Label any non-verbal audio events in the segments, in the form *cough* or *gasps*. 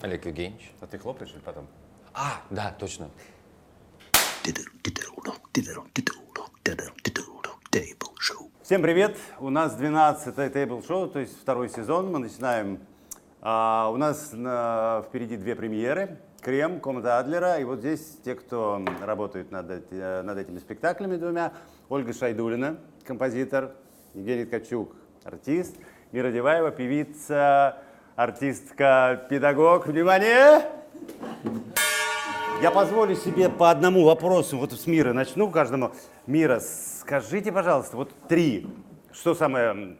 Олег Евгеньевич. А ты хлопаешь или потом? А, да, точно. Всем привет! У нас 12-й тейбл-шоу, то есть второй сезон. Мы начинаем. А, у нас на- впереди две премьеры. Крем, комната Адлера. И вот здесь те, кто работают над, эти- э, над этими спектаклями двумя. Ольга Шайдулина, композитор. Евгений Ткачук, артист. Мира Деваева, певица, артистка, педагог. Внимание! Я позволю себе по одному вопросу, вот с Мира начну каждому. Мира, скажите, пожалуйста, вот три, что самое...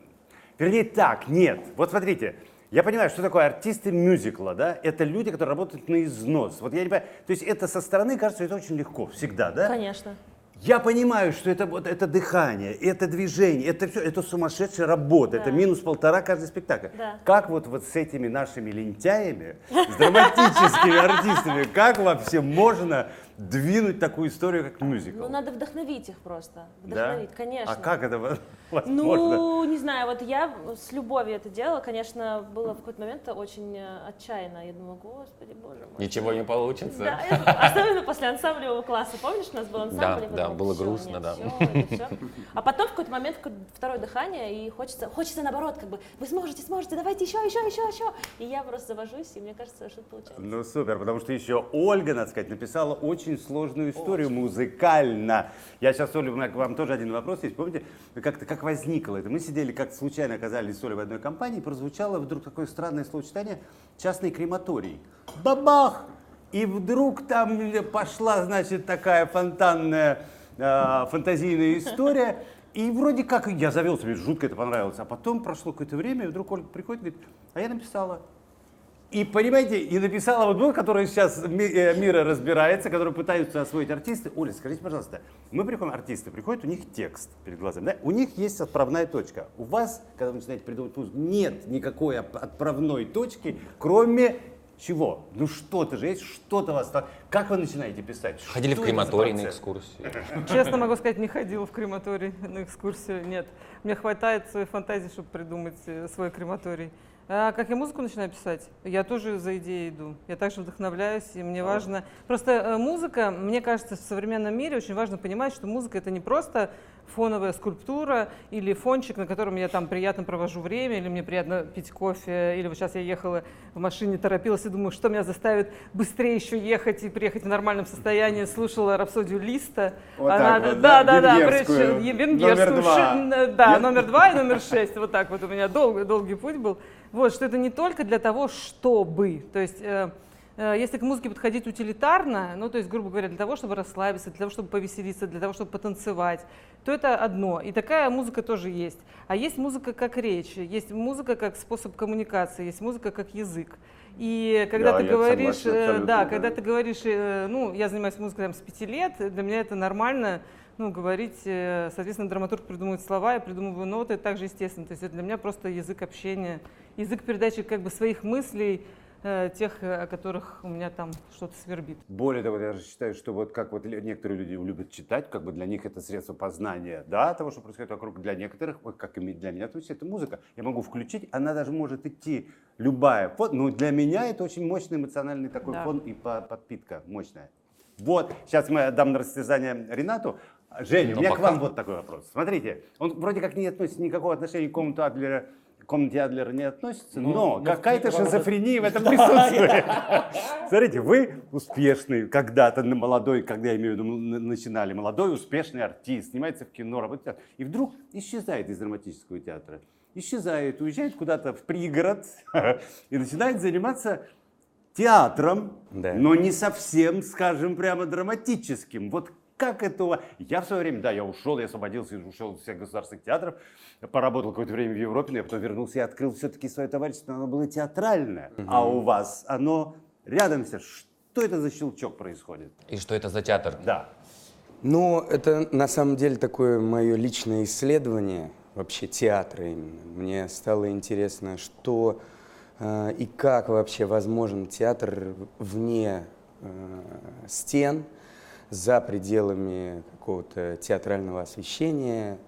Вернее, так, нет. Вот смотрите, я понимаю, что такое артисты мюзикла, да? Это люди, которые работают на износ. Вот я не понимаю, то есть это со стороны кажется, это очень легко, всегда, да? Конечно. Я понимаю, что это вот это дыхание, это движение, это все, это сумасшедшая работа, это Да. минус полтора каждый спектакль. Да. Как вот, вот с этими нашими лентяями, с драматическими *laughs* артистами, как вообще можно двинуть такую историю, как мюзикл? Ну, надо вдохновить их просто. Да? Вдохновить, конечно. А как это во- *laughs* возможно? Ну, не знаю, вот я с любовью это делала, конечно, было в какой-то момент очень э, отчаянно. Я думала, господи, боже мой. Ничего не получится. Да, *laughs* особенно после ансамблевого класса. Помнишь, у нас был ансамбль? Да, да, было «Всё, грустно, нет, да. это всё». А потом в какой-то момент второе дыхание, и хочется, хочется наоборот, как бы, вы сможете, сможете, давайте еще, еще, еще, еще. И я просто завожусь, и мне кажется, что это получается. Ну супер, потому что еще Ольга, надо сказать, написала очень сложную историю музыкально. Я сейчас, Оля, у меня к вам тоже один вопрос есть. Помните, как-то как возникло это? Мы сидели, как случайно оказались с Олей в одной компании, прозвучало вдруг такое странное словосочетание «частный крематорий». Бабах! И вдруг там пошла, значит, такая фонтанная, э, фантазийная история. И вроде как я завел себе, жутко это понравилось. А потом прошло какое-то время, и вдруг Ольга приходит и говорит, а я написала. И понимаете, и написала вот ну, которая сейчас ми- э, мира разбирается, который пытаются освоить артисты. Оля, скажите, пожалуйста, мы приходим, артисты приходят, у них текст перед глазами, да? у них есть отправная точка. У вас, когда вы начинаете придумывать музыку, нет никакой отправной точки, кроме чего? Ну что-то же есть, что-то вас... так- Как вы начинаете писать? Ходили Что в крематорий на процесс? экскурсию. Честно могу сказать, не ходила в крематорий на экскурсию, нет. Мне хватает своей фантазии, чтобы придумать э, свой крематорий. А как я музыку начинаю писать, я тоже за идеей иду. Я также вдохновляюсь, и мне важно... Просто э, музыка, мне кажется, в современном мире очень важно понимать, что музыка — это не просто фоновая скульптура или фончик, на котором я там приятно провожу время, или мне приятно пить кофе, или вот сейчас я ехала в машине, торопилась и думаю, что меня заставит быстрее еще ехать и приехать в нормальном состоянии, слушала рапсодию Листа. Вот Она- так вот, да, да, да, да, венгерскую, е- венгерскую, номер два. да, номер два и номер шесть, вот так вот у меня долгий, долгий путь был. Вот, что это не только для того, чтобы, то есть э, если к музыке подходить утилитарно, ну, то есть, грубо говоря, для того, чтобы расслабиться, для того, чтобы повеселиться, для того, чтобы потанцевать, то это одно. И такая музыка тоже есть. А есть музыка как речь, есть музыка как способ коммуникации, есть музыка как язык. И когда Да, ты говоришь, согласен э, да, да. когда ты говоришь, э, ну, я занимаюсь музыкой там, с пяти лет, для меня это нормально, ну, говорить, э, соответственно, драматург придумывает слова, я придумываю ноты, это также естественно. То есть это для меня просто язык общения, язык передачи как бы своих мыслей, э, тех, э, о которых у меня там что-то свербит. Более того, я же считаю, что вот как вот некоторые люди любят читать, как бы для них это средство познания, да, того, что происходит вокруг. Для некоторых, вот как и для меня, то есть это музыка. Я могу включить, она даже может идти любая. Вот, но для меня это очень мощный эмоциональный такой Да. фон и по- подпитка мощная. Вот, сейчас мы отдам на растерзание Ренату. Женя, у Но меня к пока- вам вот такой вопрос. Смотрите, он вроде как не относится никакого отношения к комнату Адлера, к комнате Адлера не относится, Ну, но ну, какая-то в каком-то- шизофрения в этом присутствует. Смотрите, вы успешный когда-то молодой, когда я имею в виду, начинали, молодой успешный артист, снимается в кино, работает и вдруг исчезает из драматического театра. Исчезает, уезжает куда-то в пригород *laughs* и начинает заниматься театром, Да. но не совсем, скажем, прямо драматическим. Вот как этого? Я в свое время, да, я ушел, я освободился, и ушел из всех государственных театров, поработал какое-то время в Европе, но я потом вернулся и открыл все-таки свое товарищество, но оно было театральное. А у вас оно рядом все. Что это за щелчок происходит? И что это за театр? Да. Ну, это на самом деле такое мое личное исследование вообще театра именно. Мне стало интересно, что э, и как вообще возможен театр вне э, стен, за пределами какого-то театрального освещения.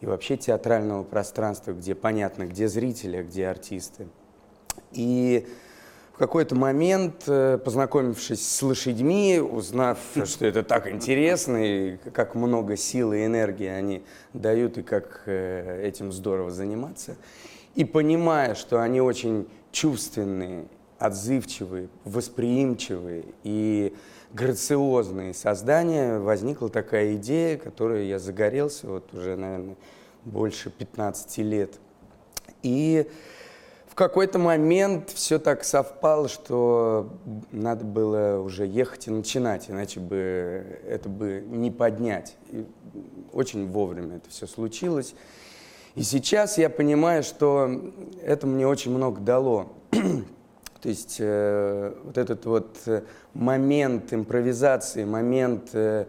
и вообще театрального пространства, где понятно, где зрители, а где артисты. И в какой-то момент, э, познакомившись с лошадьми, узнав, что это так интересно, и как много силы и энергии они дают, и как э, этим здорово заниматься, и понимая, что они очень чувственные, отзывчивые, восприимчивые и грациозные создания, возникла такая идея, которой я загорелся вот уже, наверное, больше 15 лет. И в какой-то момент все так совпало, что надо было уже ехать и начинать, иначе бы это бы не поднять. И очень вовремя это все случилось. И сейчас я понимаю, что это мне очень много дало. То есть э, вот этот вот э, момент импровизации, момент э,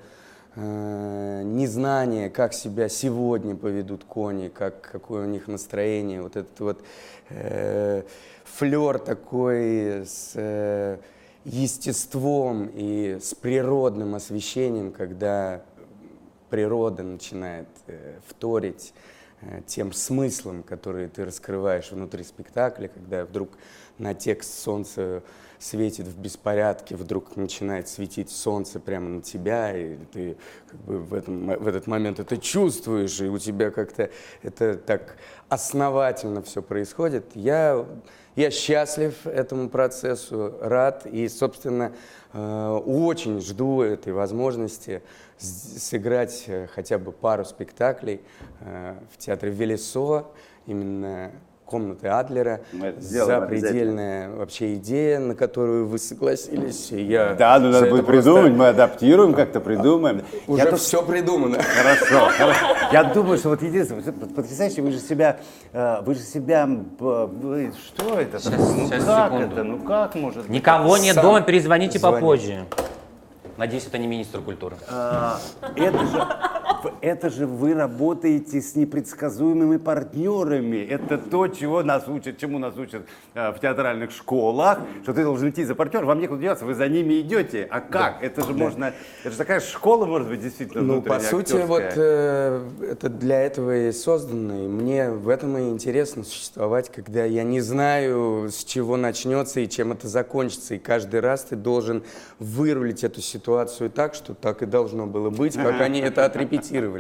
э, незнания, как себя сегодня поведут кони, как, какое у них настроение, вот этот вот э, флер такой с э, естеством и с природным освещением, когда природа начинает э, вторить тем смыслом, который ты раскрываешь внутри спектакля, когда вдруг на текст солнце светит в беспорядке, вдруг начинает светить солнце прямо на тебя, и ты как бы в, этом, в этот момент это чувствуешь, и у тебя как-то это так основательно все происходит. Я, я счастлив этому процессу, рад, и, собственно, э, очень жду этой возможности сыграть э, хотя бы пару спектаклей э, в театре Велесо, именно комнаты Адлера. Мы это сделаем Запредельная вообще идея, на которую вы согласились. Я Да, ну надо будет просто- придумать, мы адаптируем, как-то придумаем. Уже Я тут- все придумано. Хорошо. Я думаю, что вот единственное, потрясающе, вы же себя, э, вы же себя, вы, что это? Сейчас, ну сейчас, как секунду. это? Ну как может быть? Никого нет Сам дома, перезвоните звони. попозже. Надеюсь, это не министр культуры. А, это же, это же вы работаете с непредсказуемыми партнерами. Это то, чего нас учат, чему нас учат э, в театральных школах, что ты должен идти за партнером, вам некуда деваться, вы за ними идете. А как? Это же можно, это же такая школа, может быть, действительно Ну, по сути, вот актерская. э, это для этого и создано. И мне в этом и интересно существовать, когда я не знаю, с чего начнется и чем это закончится. И каждый раз ты должен вырулить эту ситуацию так, что так и должно было быть, как они это отрепетировали.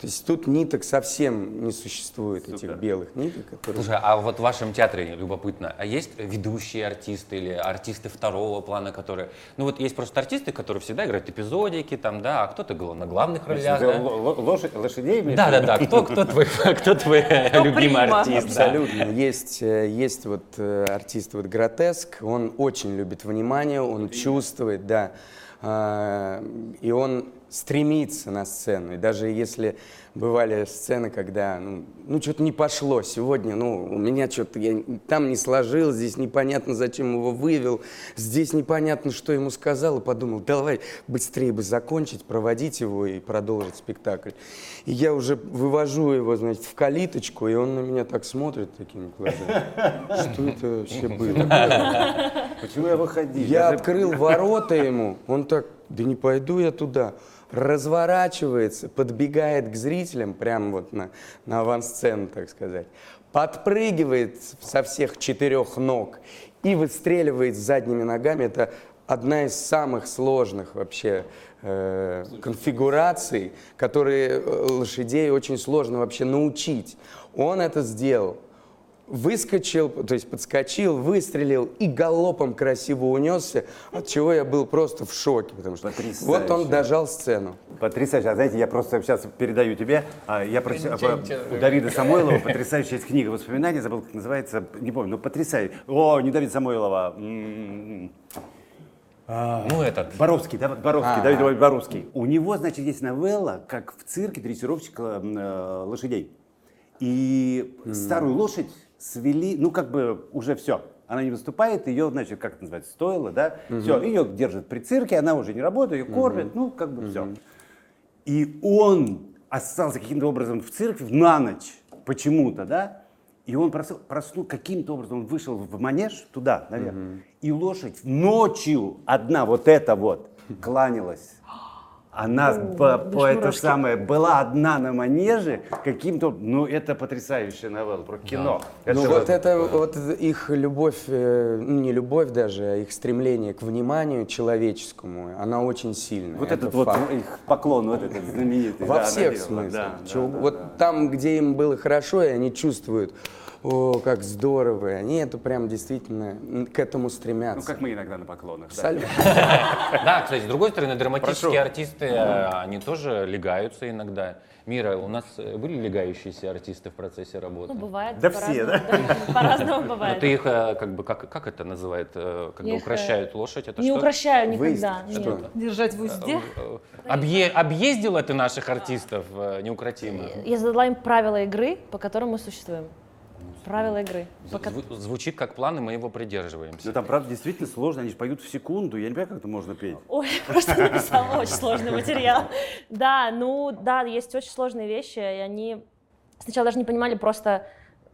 То есть тут ниток совсем не существует, этих белых ниток, которые... Слушай, а вот в вашем театре любопытно, а есть ведущие артисты или артисты второго плана, которые... Ну вот есть просто артисты, которые всегда играют эпизодики, там, да, а кто-то на главных ролях, да? ло- ло- лошадь- лошадей Да, да, да. Кто, кто твой, *laughs* кто твой любимый прима? артист? да? Абсолютно. Есть, э, есть вот э, артист вот Гротеск, он очень любит внимание, он чувствует, да, А, и он стремится на сцену. И даже если бывали сцены, когда, ну, ну что-то не пошло сегодня, ну, у меня что-то, я там не сложилось, здесь непонятно, зачем его вывел, здесь непонятно, что ему сказал, и подумал, давай быстрее бы закончить, проводить его и продолжить спектакль. И я уже вывожу его, значит, в калиточку, и он на меня так смотрит такими глазами. Что это вообще было? Почему я выходил? Я открыл ворота ему, он так, да не пойду я туда. Разворачивается, подбегает к зрителям, прямо вот на, на авансцену, так сказать. Подпрыгивает со всех четырех ног и выстреливает задними ногами. Это одна из самых сложных вообще э, конфигураций, которые э, лошадей очень сложно вообще научить. Он это сделал выскочил, то есть подскочил, выстрелил и галопом красиво унесся, от чего я был просто в шоке, потому что Потрясающе. вот он дожал сцену. Потрясающе. А знаете, я просто сейчас передаю тебе. а, Я прочитал у Давида Самойлова потрясающая есть книга воспоминаний, забыл, как называется, не помню, но потрясающая. О, не Давид Самойлова. м, Ну, этот. Боровский, да, Боровский, Давид Львович Боровский. У него, значит, есть новелла, как в цирке дрессировщик э, лошадей. И старую лошадь свели, ну, как бы уже все. Она не выступает, ее, значит, как это называется, стоило, да? Все, ее держат при цирке, она уже не работает, ее кормят, ну, как бы все. И он остался каким-то образом в церкви на ночь, почему-то, да? И он проснул, проснул каким-то образом, он вышел в манеж туда, наверх, и лошадь ночью одна вот эта вот кланялась *gasps* Она О, по, даже по это самое была одна на манеже каким-то, ну это потрясающая новелла про кино. Это Ну вот- вот это вот их любовь, э, ну, не любовь даже, а их стремление к вниманию человеческому, она очень сильная. Вот это этот вот факт. их поклон, вот этот знаменитый. Во да, всех смыслах. да, да, вот да. там, где им было хорошо, и они чувствуют, о, как здорово, и они это прям действительно к этому стремятся. Ну, как мы иногда на поклонах. да. Абсолютно. *laughs* Да, кстати, с другой стороны, драматические артисты, э, они тоже легаются иногда. Мира, у нас э, были легающиеся артисты в процессе работы? Ну, бывает. Да все, да? По-разному *laughs* Ну, бывает. ты их э, как бы, как, как это называют, э, когда укращают лошадь? Это Не что? укращаю никогда. Что? Держать в узде. Объе- объездила ты наших артистов неукротимо? Я задала им правила игры, по которым мы существуем. Правила игры. по ко- Зву- Звучит как план, и мы его придерживаемся. Ну там, правда, действительно сложно, они же поют в секунду. Я не понимаю, как это можно петь. Ой, *laughs* просто написала очень сложный материал. Да, ну да, есть очень сложные вещи, и они сначала даже не понимали просто,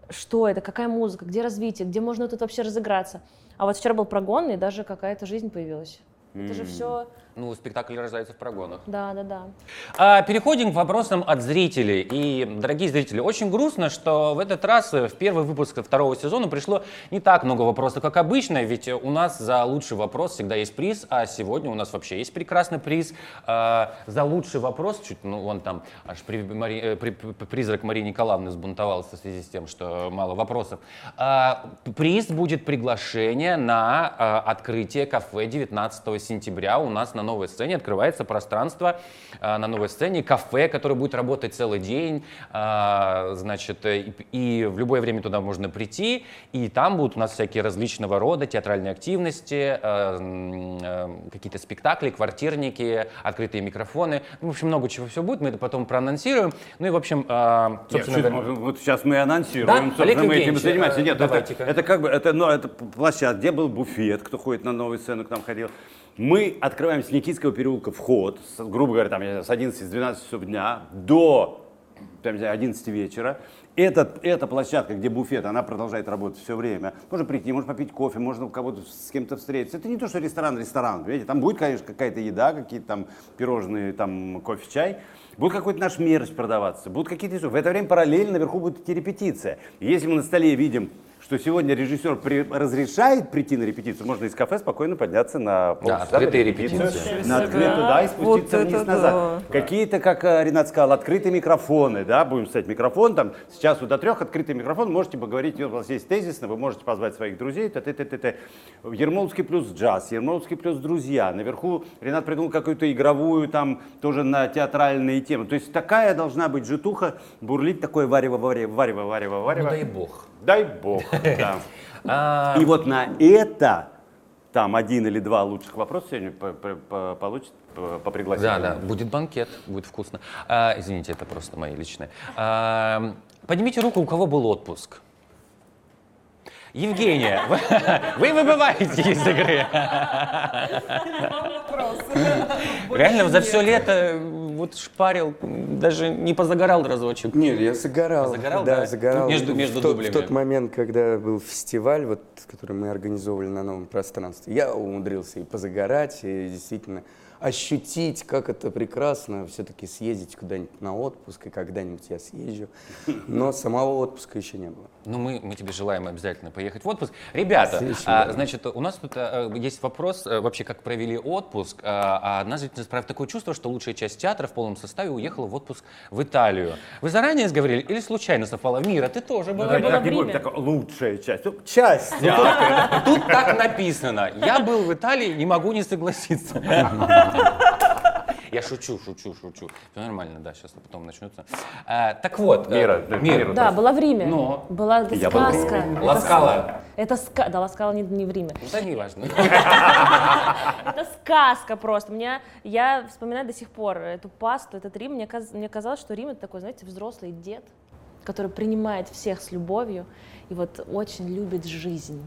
что это, какая музыка, где развитие, где можно тут вообще разыграться. А вот вчера был прогон, и даже какая-то жизнь появилась. Это же все, Ну, спектакль рождается в прогонах. да, да, да. А, Переходим к вопросам от зрителей. И, дорогие зрители, очень грустно, что в этот раз э, в первый выпуск второго сезона пришло не так много вопросов, как обычно, ведь э, у нас за лучший вопрос всегда есть приз, а сегодня у нас вообще есть прекрасный приз. А, За лучший вопрос, чуть, ну, вон там аж при- Мари- э, при- при- призрак Марии Николаевны сбунтовался в связи с тем, что мало вопросов. А, Приз будет приглашение на а, открытие кафе 19 сентября. У нас на новой сцене открывается пространство а, на новой сцене, кафе, которое будет работать целый день. А, Значит, э, и, и в любое время туда можно прийти. И там будут у нас всякие различного рода театральные активности, э, э, какие-то спектакли, квартирники, открытые микрофоны. Ну, В общем, много чего все будет. Мы это потом проанонсируем. Ну и, в общем, Нет, собственно это говоря, вот сейчас мы анонсируем, Да? Олег мы этим занимаемся. э, Нет, это, это как бы, это, ну, это площадка, где был буфет, кто ходит на новую сцену, к нам ходил. Мы открываем с Никитского переулка вход, с- грубо говоря, там, с 11 с 12 часов дня до там, не знаю, 11 вечера. Этот, эта площадка, где буфет, она продолжает работать все время. Можно прийти, можно попить кофе, можно кого-то с кем-то встретиться. Это не то, что ресторан, ресторан, понимаете? Там будет, конечно, какая-то еда, какие-то там пирожные, там кофе, чай. Будет какой-то наш мерч продаваться, будут какие-то... В это время параллельно наверху будет репетиция. Если мы на столе видим, что сегодня режиссер при- разрешает прийти на репетицию, можно из кафе спокойно подняться на полчаса на открытые репетиции. На открытую, да, и спуститься Вот вниз назад. да. Какие-то, как э, Ренат сказал, открытые микрофоны, да, будем ставить микрофон, там, сейчас вот до трех открытый микрофон, можете поговорить, у вас есть тезисно, вы можете позвать своих друзей, т -т -т -т -т. Ермоловский плюс джаз, Ермоловский плюс друзья, наверху Ренат придумал какую-то игровую, там, тоже на театральные темы, то есть такая должна быть житуха, бурлить такое варево, варево, варево, варево, варево. ну дай бог. Дай бог, да. *laughs* А, И вот на это там один или два лучших вопроса сегодня по- по- по- получит по, пригласительному. Да, да, будет банкет, будет вкусно. А, извините, это просто мои личные. А, поднимите руку, у кого был отпуск. Евгения, вы, *laughs* вы выбываете из игры. Реально за все лето вот шпарил, даже не позагорал разочек. Нет, я загорал. Загорал, да? да? загорал. Между- между в, тот, дублями. в тот момент, когда был фестиваль, вот, который мы организовывали на новом пространстве, я умудрился и позагорать, и действительно ощутить, как это прекрасно, все-таки съездить куда-нибудь на отпуск, и когда-нибудь я съезжу. Но самого отпуска еще не было. Ну, мы, мы тебе желаем обязательно поехать в отпуск. Ребята, а, значит, у нас тут а, есть вопрос, а, вообще, как провели отпуск. А, а одна зрительница справила такое чувство, что лучшая часть театра в полном составе уехала в отпуск в Италию. Вы заранее сговорили или случайно совпало? Мира, ты тоже была. Было так не будем, так, лучшая часть. Ну, Часть театра. Тут так написано. Я был в Италии, не могу не согласиться. *laughs* Я шучу, шучу, шучу. Все нормально, да, сейчас потом начнется. А, так вот, э, Мира, да, Мир, Мира. Да, была в Риме. Но. Была Я был в сказка. Риме. Это Ласкала. ска- Это ска... Да, Ласкала не, не в Риме. Ну, да, не важно. *laughs* Это сказка просто. Меня, я вспоминаю до сих пор эту пасту, этот Рим. Мне, каз- мне казалось, что Рим это такой, знаете, взрослый дед, который принимает всех с любовью и вот очень любит жизнь.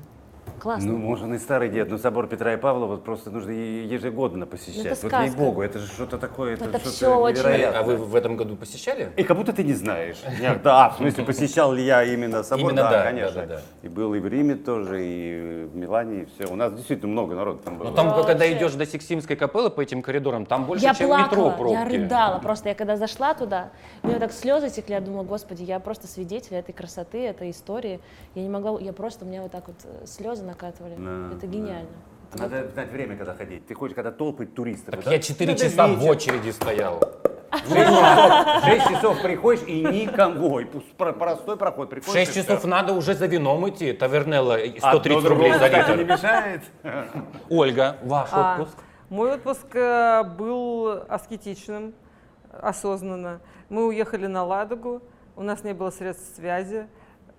Классно. Ну, может, он и старый дед, но собор Петра и Павла вот просто нужно ежегодно посещать. Это вот ей-богу, это же что-то такое, это, Это что-то всё очень- невероятное. А вы в этом году посещали? И как будто ты не знаешь. Я, да, в смысле, посещал ли я именно собор? Именно да, конечно. да, да, да. И был и в Риме тоже, и в Милане, и все. У нас действительно много народу там было. Ну там, Да, когда идешь до Сикстимской капеллы по этим коридорам, там больше, я чем плакала, метро пробки. я рыдала. Просто я когда зашла туда, у меня так слезы текли, я думала, господи, я просто свидетель этой красоты, этой истории. Я не могла, я просто, у меня вот так вот э, слезы накатывали. Да, Это гениально. Это Надо знать время, когда ходить. Ты хочешь, когда толпы туристов. Так да? я 4 Надо часа в очереди стоял. *laughs* Шесть часов, шесть часов приходишь и никого. И простой проход. Приходишь 6 и часов всё. надо уже за вином идти. Тавернелла и Одно 130 другому, рублей за кстати, не литр. мешает. *laughs* Ольга, ваш А, отпуск. Мой отпуск э, был аскетичным, осознанно. Мы уехали на Ладогу, у нас не было средств связи,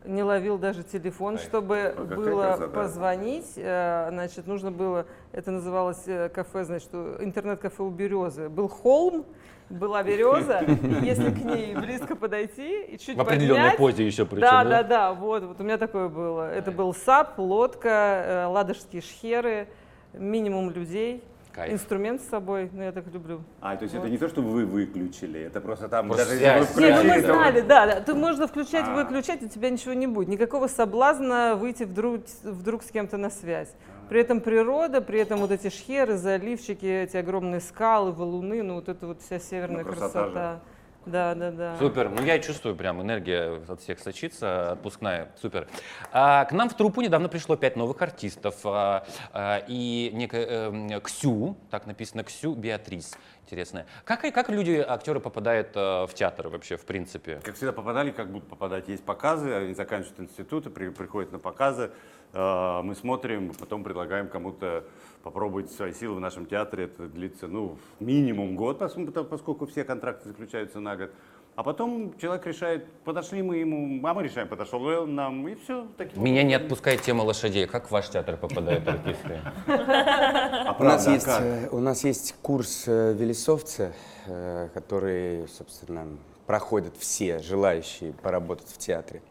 не ловил даже телефон, чтобы было красота. позвонить. Э, Значит, нужно было, это называлось э, кафе, значит, интернет-кафе у Березы. Был холм, была береза, и если к ней близко подойти и чуть В определенной поднять, позе еще причем. да, да, да, вот, вот у меня такое было. Это был САП, лодка, э, ладожские шхеры, минимум людей, Кайф. инструмент с собой, ну я так люблю. А, то есть это не то, чтобы вы выключили, это просто там Просто даже связь. если вы Не, ну включили, мы то- знали, да, да, ты можно включать, А. выключать, у тебя ничего не будет. Никакого соблазна выйти вдруг, вдруг с кем-то на связь. При этом природа, при этом вот эти шхеры, заливчики, эти огромные скалы, валуны, ну вот это вот вся северная Ну, красота красота. Да, да, да. Супер. Ну, я чувствую прям, энергия от всех сочится, отпускная. Супер. А, к нам в труппу недавно пришло пять новых артистов. а, а, и некая эм, Ксю, так написано Ксю Беатрис. Интересная. Как, и- как люди, актеры попадают э, в театр вообще, в принципе? Как всегда попадали, как будут попадать. Есть показы, они заканчивают институты, при- приходят на показы. Э, Мы смотрим, потом предлагаем кому-то попробовать свои силы в нашем театре. Это длится, ну, минимум год, потому- поскольку все контракты заключаются на год. А потом человек решает, подошли мы ему, а мы решаем, подошел он нам, и все. Таким Меня не образом. отпускает тема лошадей. Как в ваш театр попадают артисты? А У нас, есть, э, у нас есть курс э, велесовца, э, который, собственно, проходят все желающие поработать в театре.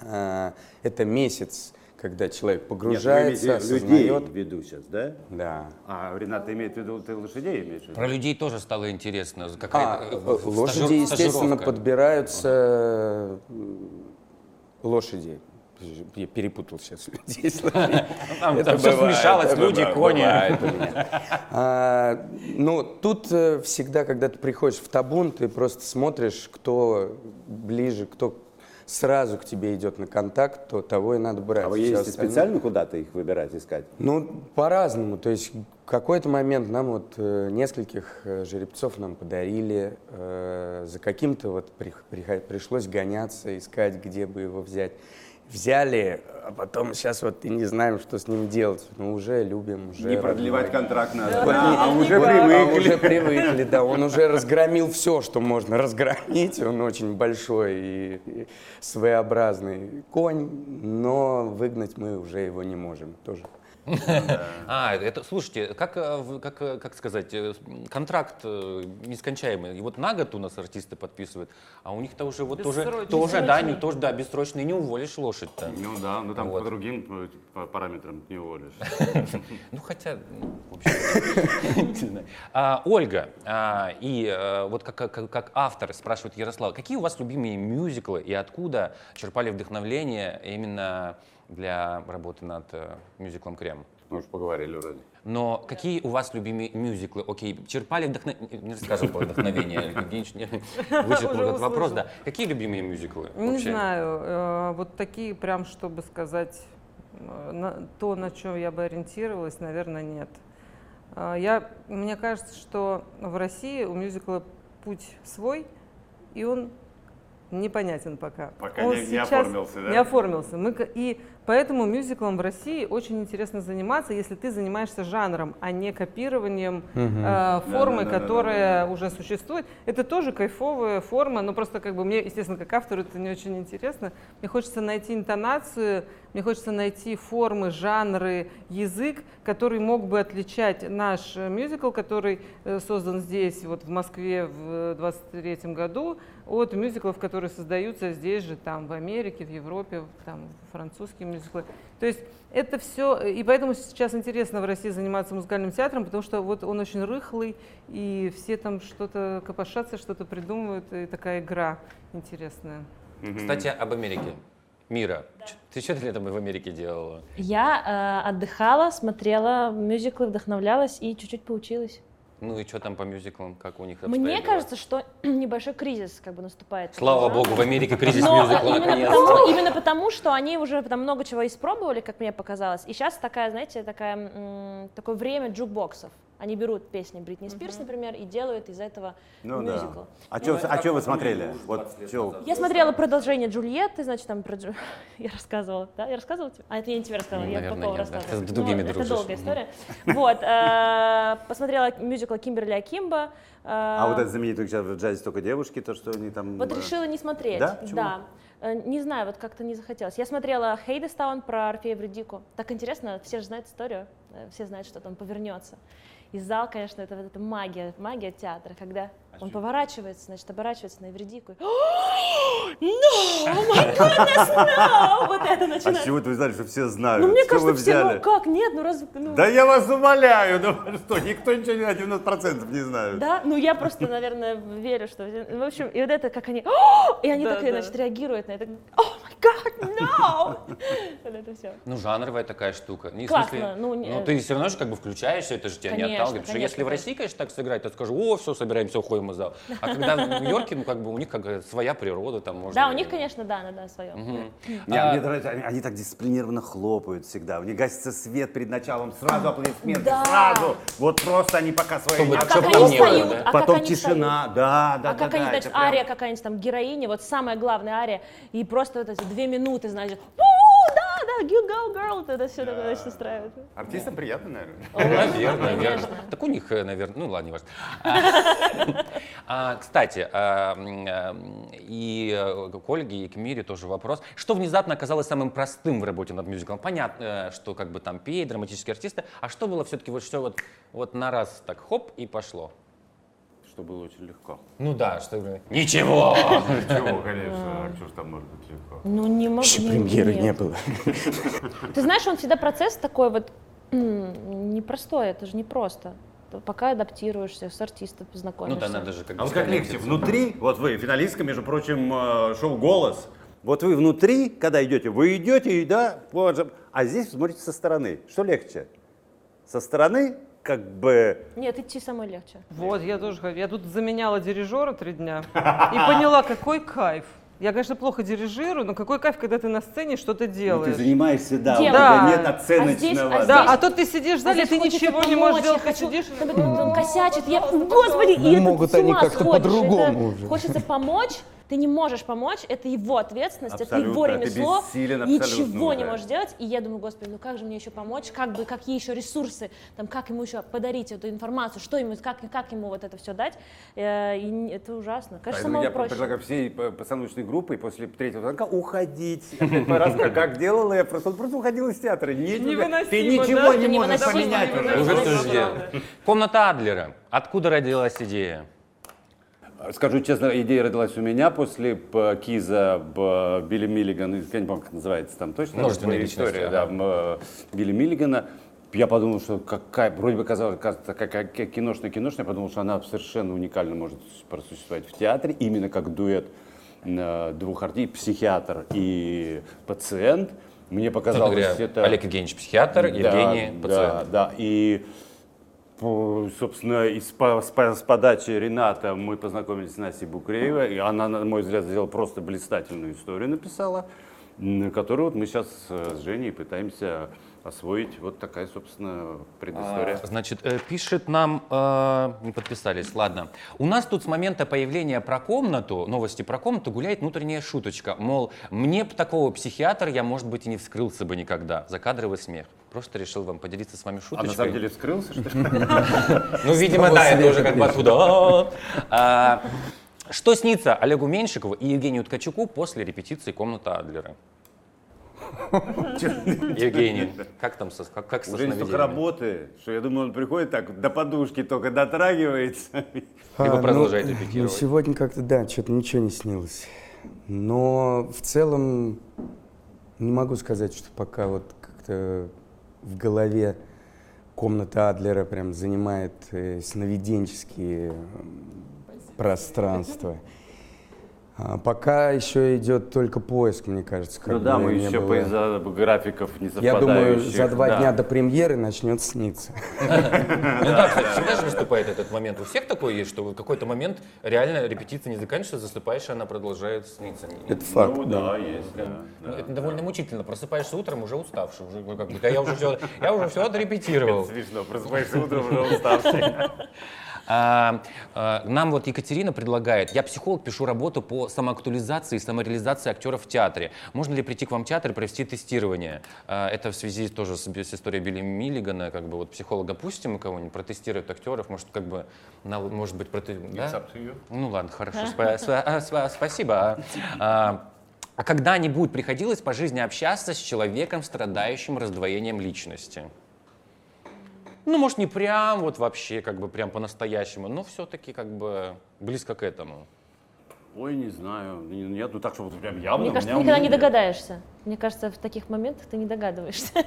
Это месяц, когда человек Нет, вы погружается, имеете людей осознает. в виду сейчас, да? Да. А Рената имеет в виду, ты лошадей имеешь в виду? Про людей тоже стало интересно. А, Какая-то, э, э, лошади, естественно, стажировка. подбираются м, лошади. Я перепутал сейчас людей. с *laughs* лошадьми. Там, Это там все бывает, смешалось, это люди, бывает, кони. бывает. *laughs* А, Ну, тут э, всегда, когда ты приходишь в табун, ты просто смотришь, кто ближе, кто сразу к тебе идет на контакт, то того и надо брать. А вы ездите остальное- специально куда-то их выбирать, искать? Ну, по-разному. То есть в какой-то момент нам вот э, нескольких э, жеребцов нам подарили. э, за каким-то вот при- прихо- пришлось гоняться, искать, где бы его взять. Взяли, а потом сейчас вот и не знаем, что с ним делать. Но уже любим, уже... Не продлевать родной. контракт надо. Да, Да, а уже надо. А привыкли. уже привыкли, да. Он уже разгромил все, что можно разгромить. Он очень большой и, и своеобразный конь, но выгнать мы уже его не можем тоже. *laughs* А, это, слушайте, как, э, как, э, как сказать, э, контракт нескончаемый. И вот на год у нас артисты подписывают, а у них-то уже вот тоже, тоже, да, не, тоже, да, бессрочный, не уволишь лошадь-то. Ну да, ну там Вот. по другим параметрам не уволишь. *laughs* Ну, хотя, ну, в общем. А, Ольга, а, и вот как, как, как автор спрашивает Ярослав, какие у вас любимые мюзиклы и откуда черпали вдохновление именно для работы над э, мюзиклом «Крем»? Мы уж поговорили вроде. Но какие у вас любимые мюзиклы? Окей, черпали вдохновение, не расскажем про вдохновение, *laughs* *laughs* вычеркнул Уже этот вопрос, да. Какие любимые мюзиклы? Не знаю, э, вот такие прям, чтобы сказать, э, то, на чем я бы ориентировалась, наверное, нет. Я, мне кажется, что в России у мюзикла путь свой, и он непонятен пока. Пока Он не- не оформился, да? Не оформился. Мы, и поэтому мюзиклом в России очень интересно заниматься, если ты занимаешься жанром, а не копированием э, формы, Да-да-да-да-да-да. которая уже существует. Это тоже кайфовая форма, но просто как бы мне, естественно, как автору это не очень интересно. Мне хочется найти интонацию, Мне хочется найти формы, жанры, язык, который мог бы отличать наш э, мюзикл, который э, создан здесь, вот в Москве в 23 году, от мюзиклов, которые создаются здесь же, там, в Америке, в Европе, там, французские мюзиклы. То есть это все, и поэтому сейчас интересно в России заниматься музыкальным театром, потому что вот он очень рыхлый, и все там что-то копошатся, что-то придумывают, и такая игра интересная. Кстати, об Америке. Мира, ч- ты что ты летом в Америке делала? Я э, отдыхала, смотрела мюзиклы, вдохновлялась и чуть-чуть поучилась. Ну и что там по мюзиклам, как у них Мне кажется, что *clears throat* небольшой кризис как бы наступает. Слава Да. богу, в Америке кризис Но мюзикла именно потому, именно потому, что они уже там много чего испробовали, как мне показалось. И сейчас такая, знаете, такая, такое время джукбоксов. Они берут песни Бритни Спирс, например, и делают из этого Ну мюзикл. да. А что а чё вы смотрели? Вот чё? Я смотрела продолжение Джульетты, значит, там про Джу- *laughs* Я рассказывала, да? Я рассказывала тебе? А, это я не тебе рассказывала, Ну, я наверное, да. рассказывала. Ты с другими Ну, Это долгая история. *laughs* Вот. э, Посмотрела мюзикл Кимберли Акимба. А вот это знаменитое сейчас в джазе только девушки, то, что они там... Вот решила не смотреть. Да? Почему? Да. Э, Не знаю, вот как-то не захотелось. Я смотрела Хейдестаун про Орфея Вредику. Так интересно, все же знают историю, э, все знают, что там повернется. И зал, конечно, это, вот эта магия, магия театра, когда он поворачивается, значит, оборачивается на Евредику. и, *gasps* No! My goodness, no! Вот это А с начинается. чего вы знали, что все знают? Ну, мне вы кажется, все, ну как, нет, ну раз... ну, Да я вас умоляю, ну что, никто ничего не на 90% не знает. Да, ну я просто, наверное, верю, что... В общем, и вот это, как они... И они Да, так, да. значит, реагируют на это. О *laughs* Вот это все. Ну, жанровая такая штука. Не, Классно, смысле, ну, не- ну, ты все равно же как бы включаешься, это же тебя не Конечно, отталкивает. Потому что если в России, конечно, так сыграть, то скажу, о, все, собираемся, уходим из зала. А когда в Нью-Йорке, ну, как бы у них как своя природа, там можно... Да, у них, конечно, да, да, да, свое. Не, А- мне нравится, они, они так дисциплинированно хлопают всегда. У них гасится свет перед началом, сразу аплодисменты, Да. сразу. Вот просто они пока свои Чтобы- не А как они не встают? да? А как Потом они тишина, встают? да, да, А да, как да, они, значит, прям- ария какая-нибудь там, героиня, вот самая главная ария, и просто вот эти две минуты, значит, «У, да, да, you go, girl, вот это все такое, значит, устраивает. Артистам приятно, наверное. Наверное, наверное. Конечно. Так у них, наверное, ну ладно, не важно. А, Кстати, а, а, и э, к Ольге, и к Мире тоже вопрос. Что внезапно оказалось самым простым в работе над мюзиклом? Понятно, э, что как бы там петь, драматические артисты, а что было все-таки вот все вот, вот на раз так хоп и пошло? Что было очень легко. Ну да, что Ничего! *laughs* Чего, конечно, а что ж там может быть легко? Ну, не могу. Еще не- премьеры не было. Ты знаешь, он всегда процесс такой вот непростой, это же непросто. Пока адаптируешься, с артистом Ну познакомишься. да, надо же как А вот как легче, внутри, вот вы, финалистка, между прочим, э, шоу «Голос», вот вы внутри, когда идете, вы идете, и да, вот же, а здесь смотрите со стороны. Что легче? Со стороны, как бы, Нет, идти самой легче. Вот, я тоже хочу. Я тут заменяла дирижера три дня и поняла, какой кайф. Я, конечно, плохо дирижирую, но какой кайф, когда ты на сцене что-то ну, ты делаешь. занимаешься, да, у Делаешь. тебя нет Да. оценочного. А здесь- а Да, здесь- а тут ты сидишь в зале, А ты ничего не можешь помочь, делать, ты хочу, сидишь. он косячит, я, господи, и Ну, это могут они как-то по-другому уже. Хочется помочь, ты не можешь помочь, это его ответственность, это Абсолютно, его ты ремесло, бессилен абсолютно ничего не можешь делать, и я думаю, господи, ну как же мне еще помочь, как бы, какие еще ресурсы, там, как ему еще подарить эту информацию, что ему, как, как ему вот это все дать, Э, и это ужасно, кажется, Поэтому самого я проще. предлагаю всей постановочной группой после третьего звонка уходить. Раз, *laughs* как- делала я, просто, он просто уходил из театра. Ты ничего не Это можешь поменять уже. Комната Адлера. Откуда родилась идея? Скажу честно, идея родилась у меня после Киза Б- Билли Миллиган, я не помню, как называется там точно. Множественные Такая личности, история, да, э, Билли Миллигана. Я подумал, что какая, вроде бы казалось, какая киношная киношная, я подумал, что она совершенно уникально может просуществовать в театре, именно как дуэт э, двух артистов, психиатр и пациент. Мне показалось говоря, это... Олег Евгеньевич психиатр, Евгений да, пациент. Да, да, и собственно, из, с, по- с подачи Рената мы познакомились с Настей Букреевой, и она, на мой взгляд, сделала просто блистательную историю, написала, которую вот мы сейчас с Женей пытаемся освоить. Вот такая, собственно, предыстория. Значит, э, пишет нам, э, не подписались, ладно. У нас тут с момента появления про комнату, новости про комнату, гуляет внутренняя шуточка. Мол, мне б такого психиатра я, может быть, и не вскрылся бы никогда. Закадровый смех. Просто решил вам поделиться с вами А шуточкой. на самом деле вскрылся, что ли? *laughs* Ну, видимо, да, это уже как бы оттуда. А, Что снится Олегу Меньшикову и Евгению Ткачуку после репетиции комната Адлера? Евгений, как там со, как, как со Уже столько работы, что я думаю, он приходит так, до подушки только дотрагивается. Либо А, продолжает ну, репетировать. Ну, сегодня как-то, да, что-то ничего не снилось. Но в целом не могу сказать, что пока вот как-то в голове комната Адлера прям занимает э, сновиденческие пространства. *laughs* А пока еще идет только поиск, мне кажется. как Ну да, мы еще было. по из-за графиков не Я думаю, совпадающих. за два да. дня до премьеры начнет сниться. *laughs* Ну да, кстати, всегда же наступает этот момент. У всех такое есть, что в какой-то момент реально репетиция не заканчивается, засыпаешь, и она продолжает сниться. Это факт. Ну да, есть. Ну, Это довольно мучительно. Просыпаешься утром уже уставший, уже как бы, да я уже все, я уже все отрепетировал. Смешно, просыпаешься утром уже уставший. *laughs* А, а, нам вот Екатерина предлагает, я психолог, пишу работу по самоактуализации и самореализации актеров в театре. Можно ли прийти к вам в театр и провести тестирование? А, это в связи тоже с, с историей Билли Миллигана, как бы вот психолога пустим кого-нибудь, протестирует актеров, может как бы, на- может быть, проте... да? Ну ладно, хорошо, спа- спа- а, спа- спасибо. А, а, а когда-нибудь приходилось по жизни общаться с человеком, страдающим раздвоением личности? Ну, может, не прям вот вообще, как бы прям по-настоящему, но все-таки как бы близко к этому. Ой, не знаю. Не- Нет, ну так, что вот прям явно Мне у кажется, ты никогда не догадаешься. Мне кажется, в таких моментах ты не догадываешься. *laughs*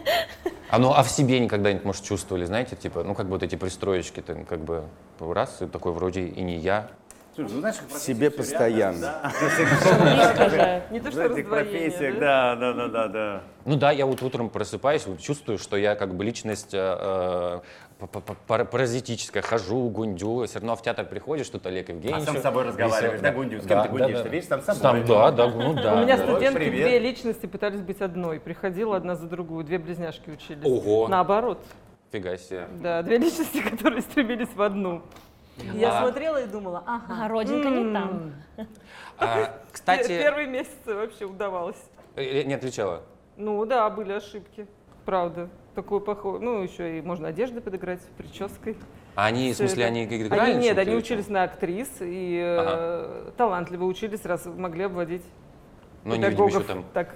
А ну, а в себе никогда-нибудь, может, чувствовали, знаете, типа, ну, как бы вот эти пристроечки, ты как бы раз, и такой вроде и не я. Слушай, ну знаешь, В себе постоянно. *laughs* *laughs* Же. Не то, что профессиях, да? да, да, да, да, да. Ну да, я вот утром просыпаюсь, вот чувствую, что я как бы личность э, э, паразитическая, хожу, гундю, все равно в театр приходишь, тут Олег Евгеньевич. А сам с собой разговариваешь, да, гундю? С кем ты гундишь? Ты видишь, сам с собой. Да, да, ну да. У меня да. студентки привет. две личности пытались быть одной. Приходила одна за другую, две близняшки учились. Ого. Наоборот. Фига себе. Да, две личности, *laughs* которые стремились в одну. Я А. смотрела и думала, ага. родинка не там. А, *laughs* кстати, Первые месяцы вообще удавалось. э, не отвечала. Ну да, были ошибки. Правда. Такой похож. Ну, еще и можно одежды подыграть, прической. А они, в смысле, это. они играли? Они, нет, они или учились на актрис и э, талантливо учились, раз могли обводить Ну, не, видимо, еще там. Так,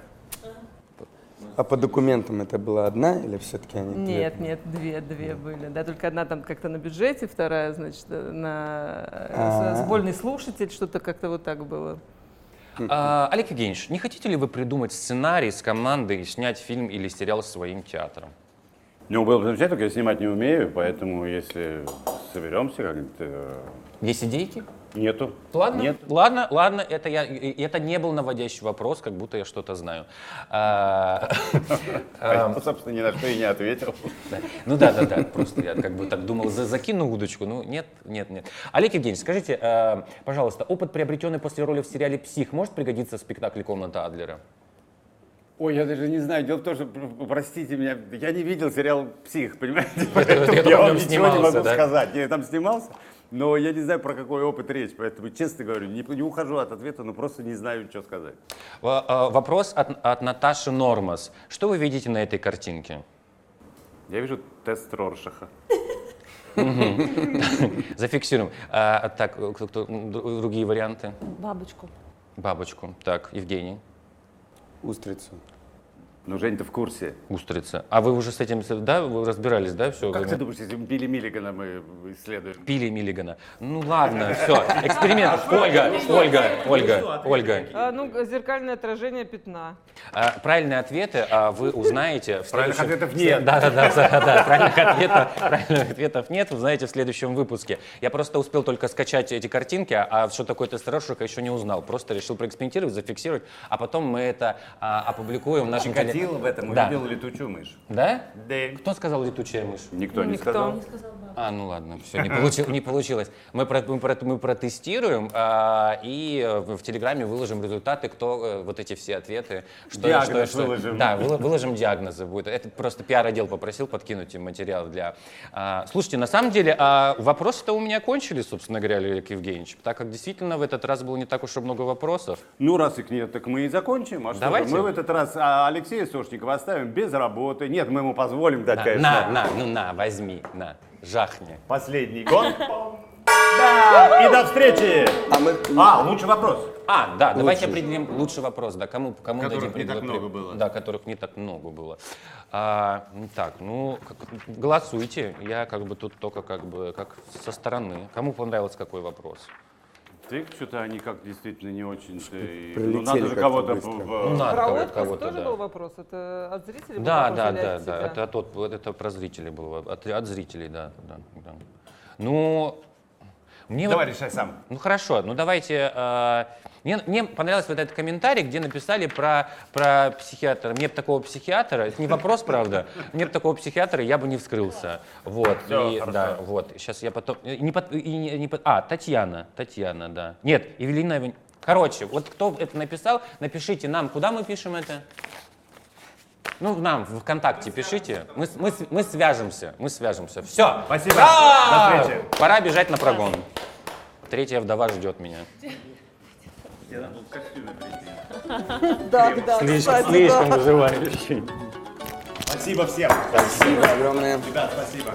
А по документам это была одна или все-таки они две? нет, нет, две, две были. Да, только одна там как-то на бюджете, вторая, значит, на э, А. с- вольный слушатель, что-то как-то вот так было. А, Олег Евгеньевич, не хотите ли вы придумать сценарий с командой и снять фильм или сериал своим театром? Ну, было бы замечательно, только я снимать не умею, поэтому если соберемся как-нибудь... э, Есть идейки? Нету. Ладно, Нет. ладно, ладно, это, я, это не был наводящий вопрос, как будто я что-то знаю. А, *laughs* Поэтому, собственно, ни на что и не ответил. Ну да, да, да, просто я как бы так думал, за- закину удочку, ну нет, нет, нет. Олег Евгеньевич, скажите, э, пожалуйста, опыт, приобретенный после роли в сериале «Псих», может пригодиться в спектакле «Комната Адлера»? Ой, я даже не знаю. Дело в том, что, пр- простите меня, я не видел сериал «Псих», понимаете? я Поэтому я вам ничего не могу да? сказать. Я там снимался, но я не знаю, про какой опыт речь. Поэтому, честно говорю, не, не ухожу от ответа, но просто не знаю, что сказать. Э, Вопрос от, от Наташи Нормас. Что вы видите на этой картинке? Я вижу тест Роршаха. *laughs* Зафиксируем. А, так, кто, кто- другие варианты? Бабочку. Бабочку. Так, Евгений. Устрицу. Ну, Жень-то в курсе. Устрица. А вы уже с этим, да, вы разбирались, да, все? Как ты думаешь, если Билли Миллигана мы исследуем? Пили Миллигана. Ну ладно, все, эксперимент. Ольга, Ольга, Ольга, Ольга. А, ну, зеркальное отражение пятна. А, правильные ответы а, вы узнаете в Правильных следующем- ответов нет. Да, да, да, да, да, правильных ответов, правильных ответов нет, узнаете в следующем выпуске. Я просто успел только скачать эти картинки, а что такое тест Роршаха еще не узнал. Просто решил проэкспериментировать, зафиксировать, а потом мы это а, опубликуем в нашем канале. Чикатило в этом Да. увидел летучую мышь. Да? Да. Кто сказал летучая мышь? Никто не Никто. сказал. А, ну ладно, все, не, получи- не получилось. Мы, про- мы, про- мы протестируем а, и э, в Телеграме выложим результаты, кто э, вот эти все ответы. Что, Диагноз выложим. Да, выложим диагнозы. Будет. Это просто пиар-отдел попросил подкинуть им материал для... а, слушайте, на самом деле а, вопросы-то у меня кончились, собственно говоря, Олег Евгеньевич, так как действительно в этот раз было не так уж и много вопросов. Ну, раз их нет, так мы и закончим. А что Давайте. мы в этот раз а, Алексея Сошникова оставим без работы. Нет, мы ему позволим дать, На, конечно, на, на, ну на, возьми, на, жахни. последний гон. Да, и до встречи. А мы... А, лучший вопрос. А, да, давайте Лучший. определим лучший вопрос, да, кому, кому Которых дадим не так много было. Да, которых не так много было. А, ну так, ну, как- голосуйте, я как бы тут только как бы как со стороны. Кому понравился какой вопрос? Ты что-то они как действительно не очень. Ну, прилетели надо же кого-то. Ну, надо Про кого- отпуск кого-то, тоже да. был вопрос? Это от зрителей был Да, да, да, да, это, от, вот это про зрителей было, от, от зрителей, да, да, да. Ну, мне вот- Давай решай сам. Ну хорошо, ну давайте. э, мне, мне понравился вот этот комментарий, где написали про, про психиатра. Мне бы такого психиатра, это не вопрос, правда, мне бы такого психиатра я бы не вскрылся. Вот, Всё, и, хорошо. да, вот. Сейчас я потом. и Не, под- и не- не под- а, Татьяна, Татьяна, да. Нет, Евелина. Короче, вот кто это написал, напишите нам, куда мы пишем это? Ну, нам в ВКонтакте пишите. Мы, мы, мы свяжемся. Мы свяжемся. Все. Спасибо. До встречи. Пора бежать на прогон. Третья вдова ждет меня. Да, да, кстати, да. Спасибо всем. Спасибо огромное. Ребят, спасибо.